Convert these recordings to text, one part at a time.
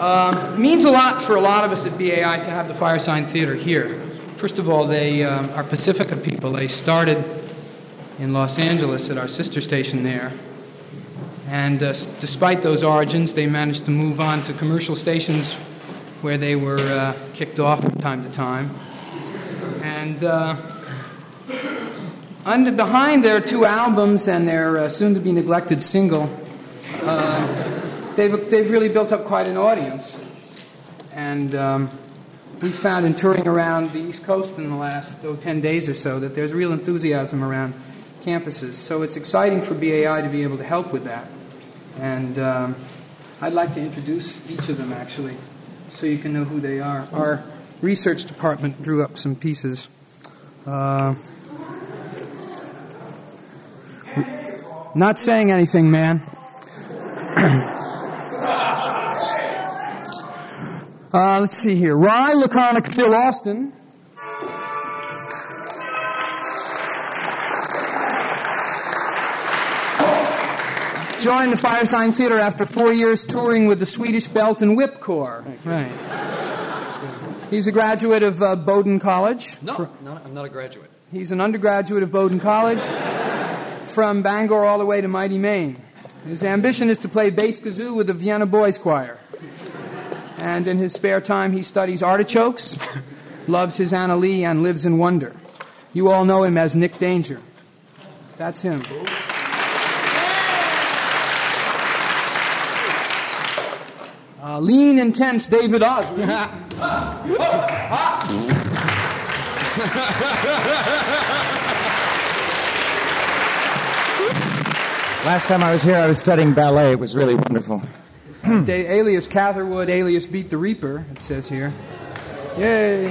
Um, means a lot for a lot of us at BAI to have the Firesign Theater here. First of all, they um, are Pacifica people. They started in Los Angeles at our sister station there. And uh, despite those origins, they managed to move on to commercial stations where they were uh, kicked off from time to time. And uh, under, behind their two albums and their uh, soon to be neglected single, uh, they've, they've really built up quite an audience. And um, we found in touring around the East Coast in the last oh, 10 days or so that there's real enthusiasm around campuses. So it's exciting for BAI to be able to help with that. And um, I'd like to introduce each of them actually so you can know who they are. Our research department drew up some pieces. Uh, not saying anything, man. Uh, let's see here. Wry, laconic Phil Austin. Joined the Firesign Theater after four years touring with the Swedish Belt and Whip Corps. Right. He's a graduate of uh, Bowdoin College. No, Fr- no, I'm not a graduate. He's an undergraduate of Bowdoin College from Bangor all the way to Mighty Maine. His ambition is to play bass kazoo with the Vienna Boys Choir. And in his spare time, he studies artichokes, loves his Anna Lee, and lives in wonder. You all know him as Nick Danger. That's him. Uh, lean, intense David Ossman. Last time I was here, I was studying ballet. It was really wonderful. Da- alias Catherwood, alias Beat the Reaper, it says here. Yay.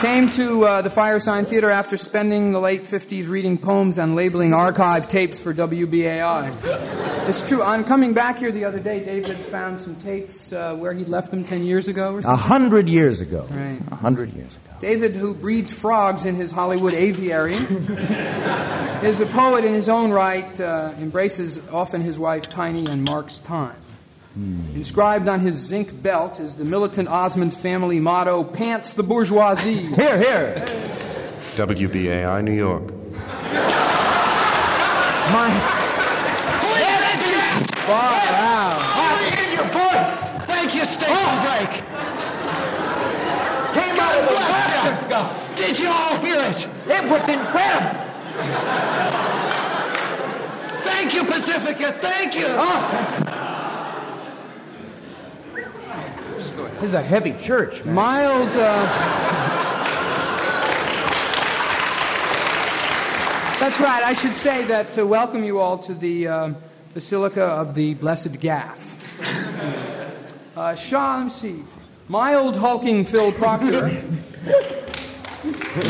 Came to uh, the Firesign Theater after spending the late 50s reading poems and labeling archive tapes for WBAI. It's true. On coming back here the other day, David found some tapes uh, where he'd left them 10 years ago or A hundred years ago. Right. A hundred years ago. David, who breeds frogs in his Hollywood aviary, is a poet in his own right, uh, embraces often his wife Tiny and marks time. Inscribed on his zinc belt is the militant Ossman family motto, Pants the Bourgeoisie. Here, here. WBAI New York. My. Wow. Here's your voice. Thank you, station break. Came out of the Francisco. Did you all hear it? It was incredible. Thank you, Pacifica. Thank you. This is a heavy church, man. Mild. Uh, that's right. I should say that to welcome you all to the um, Basilica of the Blessed Gaffe. Uh, Shaw, let me. Mild hulking Phil Proctor.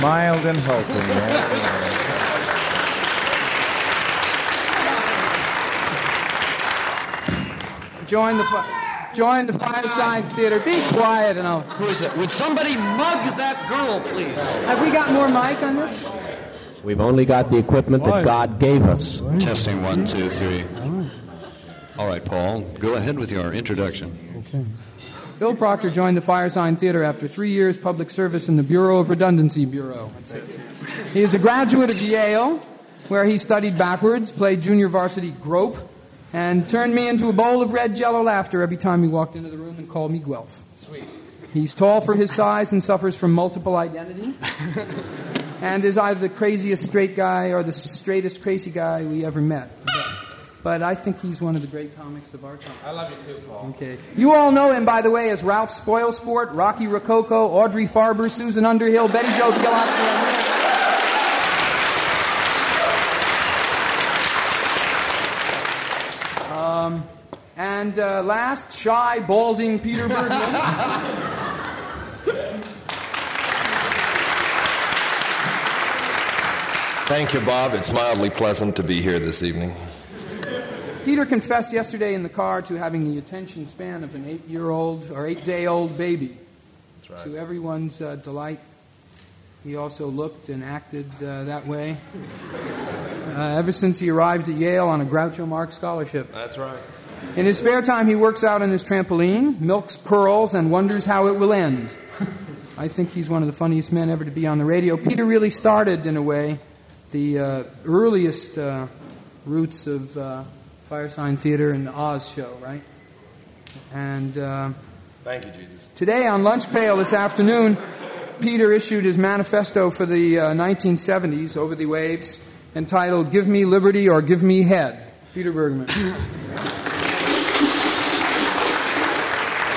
Mild and hulking. Yeah. Join the fi- join the Firesign Theater. Be quiet and I'll. Who is it? Would somebody mug that girl, please? Have we got more mic on this? We've only got the equipment that God gave us. Testing one, two, three. All right, Paul, go ahead with your introduction. Okay. Phil Proctor joined the Firesign Theater after three years public service in the Bureau of Redundancy Bureau. it says here. He is a graduate of Yale, where he studied backwards, played junior varsity grope, and turned me into a bowl of red jello laughter every time he walked into the room and called me Guelph. Sweet. He's tall for his size and suffers from multiple identity. and is either the craziest straight guy or the straightest crazy guy we ever met. But, but I think he's one of the great comics of our time. I love you too, Paul. Okay. You all know him, by the way, as Ralph Spoilsport, Rocky Rococo, Audrey Farber, Susan Underhill, Betty Jo Gilosky. and. Um, and uh, last, shy, balding Peter Bergman. Thank you, Bob. It's mildly pleasant to be here this evening. Peter confessed yesterday in the car to having the attention span of an eight-year-old or eight-day-old baby. That's right. To everyone's uh, delight, he also looked and acted uh, that way uh, ever since he arrived at Yale on a Groucho Marx scholarship. That's right. In his spare time, he works out on his trampoline, milks pearls, and wonders how it will end. I think he's one of the funniest men ever to be on the radio. Peter really started, in a way, the uh, earliest uh, roots of uh, Firesign Theater and the Oz show, right? And uh, Thank you, Jesus. today on Lunch Pail this afternoon, Peter issued his manifesto for the uh, 1970s over the waves entitled Give Me Liberty or Give Me Head. Peter Bergman.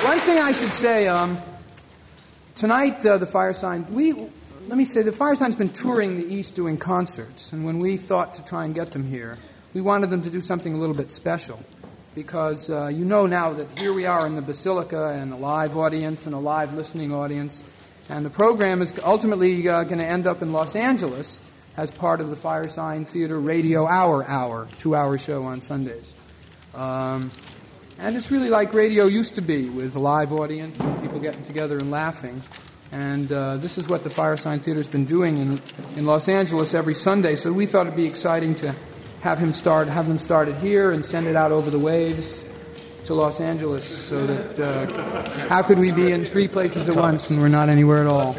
One thing I should say um, tonight, uh, the Firesign, we, let me say, the Firesign's been touring the East doing concerts, and when we thought to try and get them here, we wanted them to do something a little bit special because uh, you know now that here we are in the Basilica and a live audience and a live listening audience, and the program is ultimately uh, going to end up in Los Angeles as part of the Firesign Theater Radio Hour Hour, two hour show on Sundays. Um, and it's really like radio used to be, with a live audience and people getting together and laughing. And uh, this is what the Firesign Theater's been doing in, in Los Angeles every Sunday. So we thought it'd be exciting to have him start, have them started here and send it out over the waves to Los Angeles. So that uh, how could we be in three places at once when we're not anywhere at all?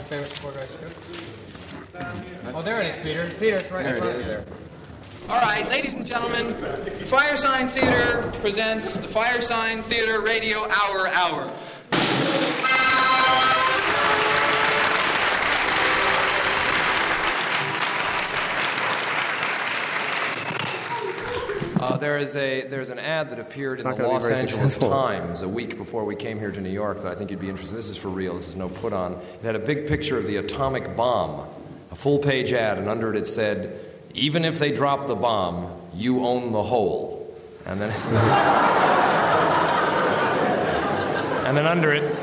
Oh, there it is, Peter. Peter, it's right in front of you there. All right, ladies and gentlemen, the Firesign Theater presents the Firesign Theater Radio Hour Hour. There is a there's an ad that appeared in the Los Angeles successful. Times a week before we came here to New York that I think you'd be interested. This is for real. This is no put on. It had a big picture of the atomic bomb, a full page ad, and under it it said, "Even if they drop the bomb, you own the whole." And then and then under it,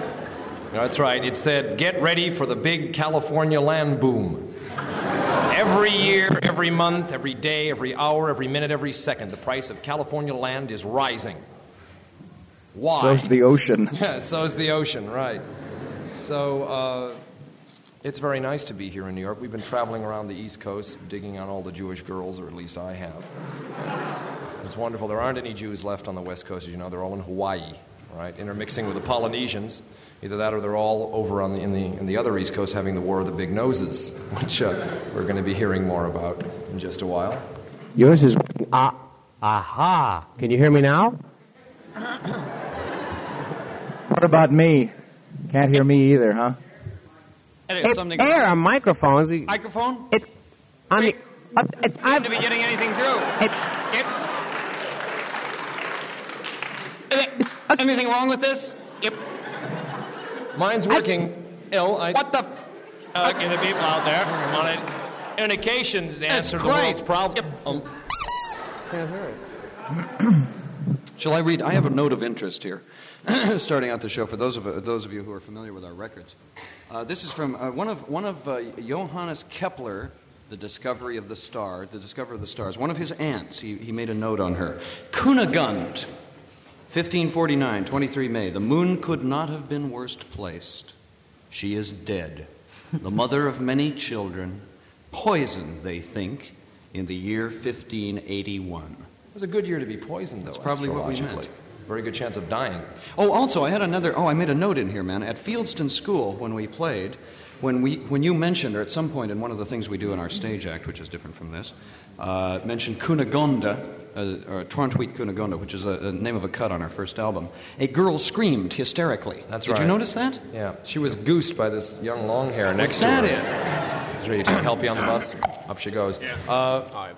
that's right. It said, "Get ready for the big California land boom." Every year, every month, every day, every hour, every minute, every second, the price of California land is rising. Why? So's the ocean. Yeah, so is the ocean, right. So uh, it's very nice to be here in New York. We've been traveling around the East Coast, digging on all the Jewish girls, or at least I have. It's, it's wonderful. There aren't any Jews left on the West Coast, as you know. They're all in Hawaii, right, intermixing with the Polynesians. Either that or they're all over on the, in, the, in the other East Coast having the War of the Big Noses, which uh, we're going to be hearing more about in just a while. Yours is ah, aha. Can you hear me now? What about me? Can't hear me either, huh? It, air on microphones. Microphone? it on the. Uh, it, Seem I, to be getting anything through. it, Yep. Is there Anything wrong with this? Yep. Mine's working. ill. I, What the? Uh, get the people out there. Come on in. Indications the answer to the great. world's problem. Um, Can't hear it. Shall I read? I have a note of interest here, starting out the show for those of those of you who are familiar with our records. Uh, this is from uh, one of one of uh, Johannes Kepler, the discovery of the star, the discoverer of the stars. One of his aunts. He, he made a note on her. Kunigund, 1549, 23 May. The moon could not have been worst placed. She is dead, the mother of many children, poisoned, they think, in the year 1581. it was a good year to be poisoned, though. That's probably what we meant. Very good chance of dying. Oh, also, I had another. Oh, I made a note in here, man. At Fieldston School, when we played, when we when you mentioned, or at some point in one of the things we do in our stage act, which is different from this, uh, mentioned Cunegonda, uh, or Torntweet Cunegonda, which is a, a name of a cut on our first album. A girl screamed hysterically. That's Did right. Did you notice that? Yeah, she was goosed by this young long hair next that to her. Is ready to help you on the bus. Up she goes. Uh,